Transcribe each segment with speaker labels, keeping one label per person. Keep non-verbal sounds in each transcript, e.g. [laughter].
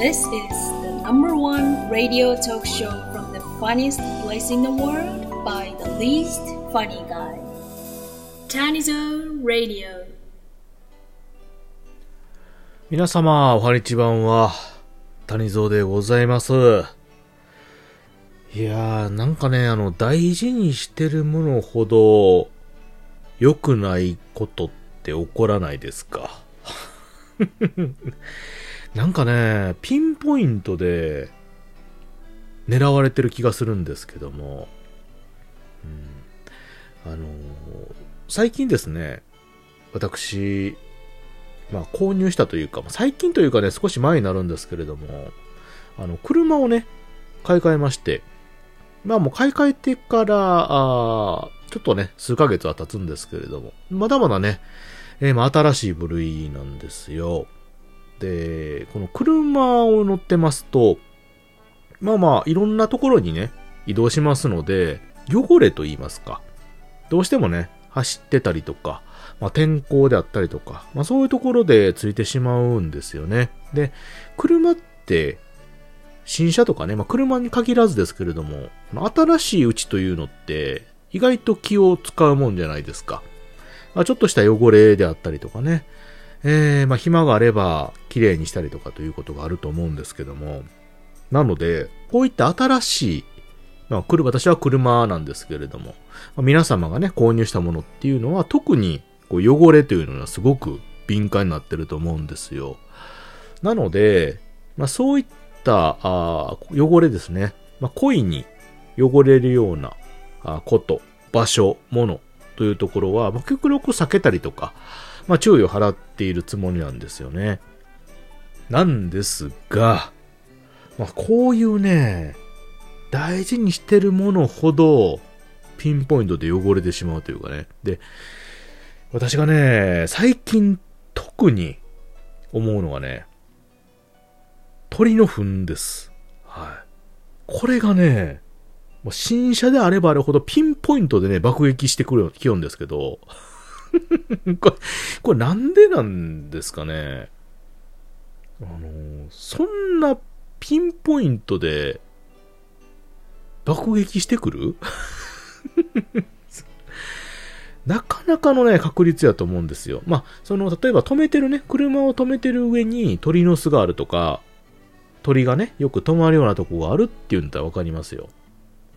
Speaker 1: This is the number one radio talk show from the funniest place in the world by the least funny guy. Tanizo Radio.
Speaker 2: 皆様、おはにちばんは、谷蔵でございます。いやー、なんかね、あの、大事にしてるものほど、良くないことって起こらないですか。なんかね、ピンポイントで、狙われてる気がするんですけども、うん、あのー、最近ですね、私、まあ、購入したというか、最近というかね、少し前になるんですけれども、あの、車をね、買い替えまして、まあもう買い替えてから、あちょっとね、数ヶ月は経つんですけれども、まだまだね、えー、まあ新しい部類なんですよ。で、この車を乗ってますと、まあまあ、いろんなところにね、移動しますので、汚れと言いますか。どうしてもね、走ってたりとか、まあ、天候であったりとか、まあ、そういうところでついてしまうんですよね。で、車って、新車とかね、まあ、車に限らずですけれども、新しいうちというのって、意外と気を使うもんじゃないですか。まあ、ちょっとした汚れであったりとかね、えー、まあ、暇があれば、綺麗にしたりとかということがあると思うんですけども、なので、こういった新しい、まあ、私は車なんですけれども、まあ、皆様がね、購入したものっていうのは、特にこう汚れというのはすごく敏感になってると思うんですよ。なので、まあ、そういったあ汚れですね、まあ、故意に汚れるようなあこと、場所、ものというところは、まあ、極力避けたりとか、まあ、注意を払っているつもりなんですよね。なんですが、まあ、こういうね、大事にしてるものほど、ピンポイントで汚れてしまうというかね。で、私がね、最近特に思うのがね、鳥の糞です。はい。これがね、もう新車であればあるほどピンポイントでね、爆撃してくるような気温ですけど、[laughs] これ、これなんでなんですかね？あの、そんなピンポイントで爆撃してくる？[laughs] なかなかのね、確率やと思うんですよ。まあ、その、例えば止めてるね、車を止めてる上に鳥の巣があるとか、鳥がね、よく止まるようなとこがあるっていうんだったらわかりますよ。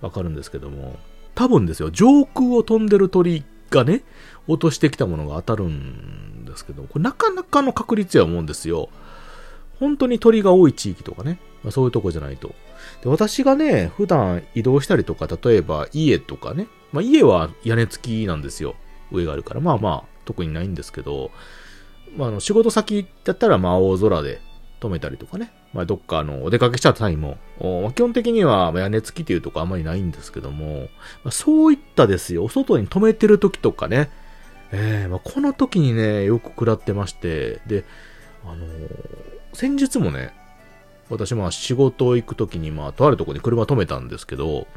Speaker 2: わかるんですけども、多分ですよ、上空を飛んでる鳥がね、落としてきたものが当たるんですけど、これなかなかの確率や思うんですよ。本当に鳥が多い地域とかね、まあ、そういうとこじゃないと。で私がね、普段移動したりとか、例えば家とかね、まあ、家は屋根付きなんですよ。上があるから。まあまあ、特にないんですけど、まあ、あの仕事先だったら、まあ、青空で止めたりとかね。まあ、どっか、あの、お出かけした際も、基本的には屋根付きっていうとこあんまりないんですけども、まあ、そういったですよ、お外に止めてる時とかね、えー、まあ、この時にね、よく食らってまして、で、あのー、先日もね、私まあ仕事行く時にまあとあるとこに車止めたんですけど、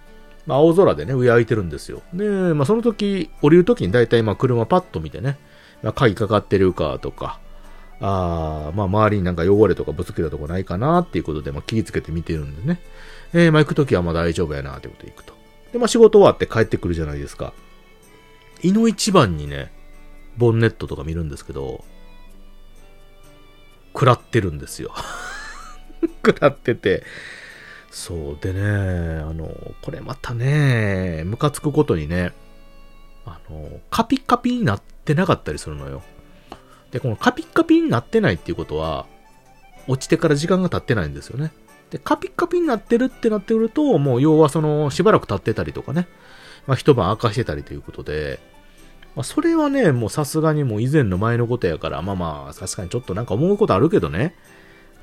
Speaker 2: まあ、青空でね、上空いてるんですよ。で、まあ、その時、降りる時に大体、まあ、車パッと見てね、まあ、鍵かかってるかとか、あまあ、周りになんか汚れとかぶつけたとこないかなっていうことで、まあ、気ぃつけて見てるんでね。えー、まあ、行く時はまあ大丈夫やなってことで行くと。で、まあ、仕事終わって帰ってくるじゃないですか。胃の一番にね、ボンネットとか見るんですけど、食らってるんですよ。[laughs] 食らってて、そうでね、あの、これまたね、ムカつくことにね、あの、カピカピになってなかったりするのよ。で、このカピカピになってないっていうことは、落ちてから時間が経ってないんですよね。で、カピッカピになってるってなってくると、もう要はその、しばらく経ってたりとかね、まあ一晩明かしてたりということで、まあそれはね、もうさすがにもう以前の前のことやから、まあまあ、さすがにちょっとなんか思うことあるけどね、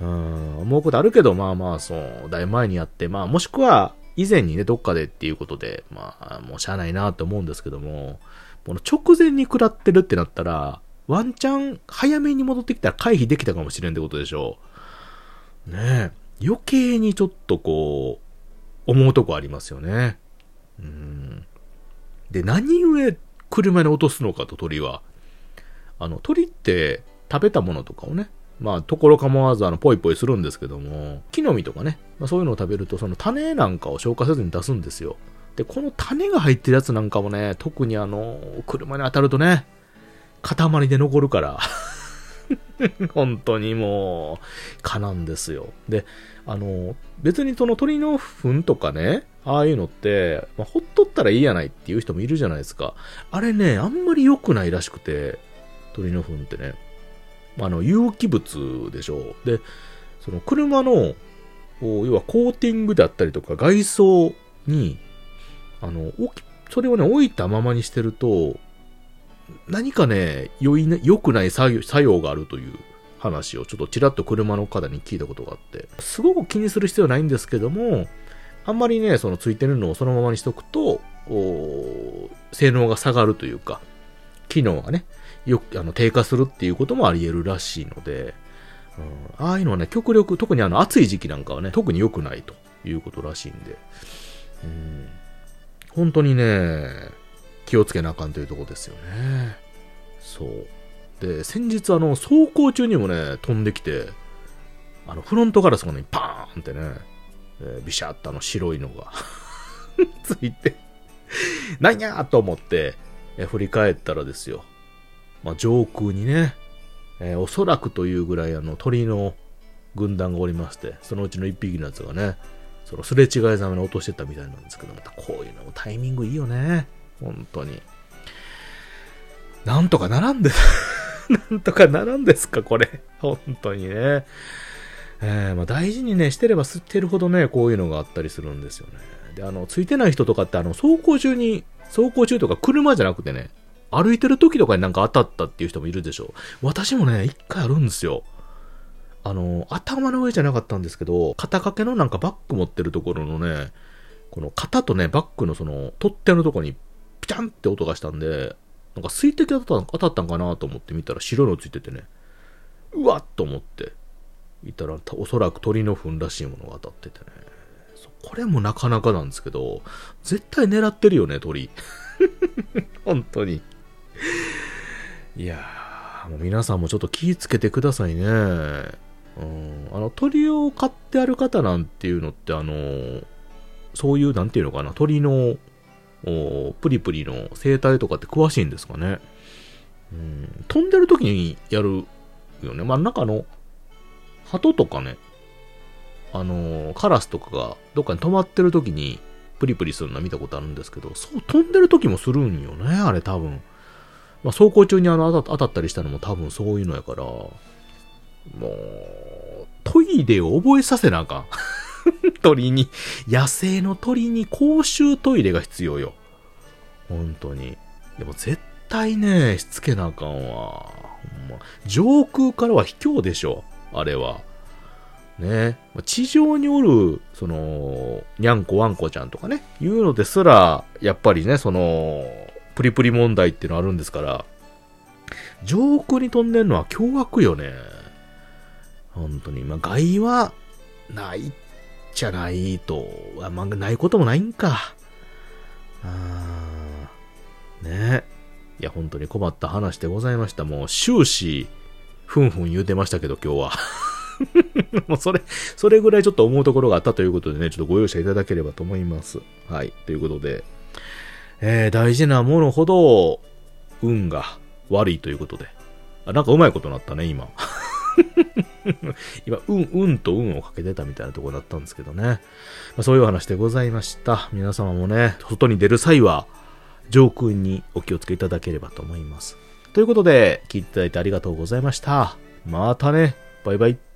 Speaker 2: うん、思うことあるけど、まあまあ、そう、だいぶ前にやって、まあ、もしくは、以前にね、どっかでっていうことで、まあ、もうしゃあないなって思うんですけども、この直前に食らってるってなったら、ワンチャン早めに戻ってきたら回避できたかもしれんってことでしょう。ねえ。余計にちょっとこう、思うとこありますよね。うん。で、何故車に落とすのかと鳥は。あの、鳥って食べたものとかをね、まあ、ところ構わず、あの、ぽいぽいするんですけども、木の実とかね、まあ、そういうのを食べると、その種なんかを消化せずに出すんですよ。で、この種が入ってるやつなんかもね、特にあの、車に当たるとね、塊で残るから。[laughs] 本当にもう、蚊なんですよ。で、あの、別にその鳥の糞とかね、ああいうのって、まあ、ほっとったらいいやないっていう人もいるじゃないですか。あれね、あんまり良くないらしくて、鳥の糞ってね。あの、有機物でしょう。で、その車の、要はコーティングだったりとか外装に、あの、それをね、置いたままにしてると、何かね、良い、良くない作用があるという話をちょっとちらっと車の方に聞いたことがあって、すごく気にする必要はないんですけども、あんまりね、そのついてるのをそのままにしとくと、性能が下がるというか、機能がね、よく、あの、低下するっていうこともあり得るらしいので、うん、ああいうのはね、極力、特にあの、暑い時期なんかはね、特に良くないということらしいんで、うん、本当にね、気をつけなあかんというとこですよね。そう。で、先日あの、走行中にもね、飛んできて、あの、フロントガラスがね、パーンってね、えー、ビシャッとあの白いのが [laughs] ついてなんやと思って、えー、振り返ったらですよ。まあ、上空にね、えー、おそらくというぐらいあの鳥の軍団がおりまして、そのうちの一匹のやつがね、そのすれ違いざまに落としてたみたいなんですけど、またこういうのもタイミングいいよね。本当に。なんとかならんで、[laughs] なんとかならんですか、これ。本当にね。えー、まあ、大事にね、してれば吸ってるほどね、こういうのがあったりするんですよね。で、あの、ついてない人とかって、あの、走行中に、走行中とか車じゃなくてね、歩いてる時とかになんか当たったっていう人もいるでしょう。私もね、一回あるんですよ。あの、頭の上じゃなかったんですけど、肩掛けのなんかバッグ持ってるところのね、この肩とね、バッグのその、取っ手のところに、ピチャンって音がしたんで、なんか水滴当た当たったんかなと思って見たら白いのついててね、うわっと思って、いたらおそらく鳥の糞らしいものが当たっててね、これもなかなかなんですけど、絶対狙ってるよね、鳥。[laughs] 本当に。いやー、もう皆さんもちょっと気ぃつけてくださいね。うん、あの、鳥を飼ってある方なんていうのって、あの、そういう、なんていうのかな、鳥の、おプリプリの生態とかって詳しいんですかね。うん、飛んでる時にやるよね。まあ、中の、鳩とかね、あのーカラスとかがどっかに止まってる時にプリプリするのは見たことあるんですけど、そう飛んでる時もするんよね、あれ多分。まあ、走行中にあの当たったりしたのも多分そういうのやから、もう、トイレを覚えさせなあかん。[laughs] 鳥に、野生の鳥に公衆トイレが必要よ。本当に。でも絶対ね、しつけなあかんわ。ほんま。上空からは卑怯でしょ。あれは。ね。地上におる、その、にゃんこワンコちゃんとかね、いうのですら、やっぱりね、その、プリプリ問題っていうのあるんですから、上空に飛んでんのは凶悪よね。本当に。まあ、害は、ないじゃないと、まあ、ないこともないんか。あねいや、本当に困った話でございました。もう終始、ふんふん言うてましたけど、今日は。[laughs] もうそれ、それぐらいちょっと思うところがあったということでね、ちょっとご容赦いただければと思います。はい。ということで、えー、大事なものほど、運が悪いということで。あ、なんかうまいことなったね、今。[laughs] [laughs] 今、うん、うんとうんをかけてたみたいなところだったんですけどね。まあ、そういう話でございました。皆様もね、外に出る際は、上空にお気をつけいただければと思います。ということで、聞いていただいてありがとうございました。またね。バイバイ。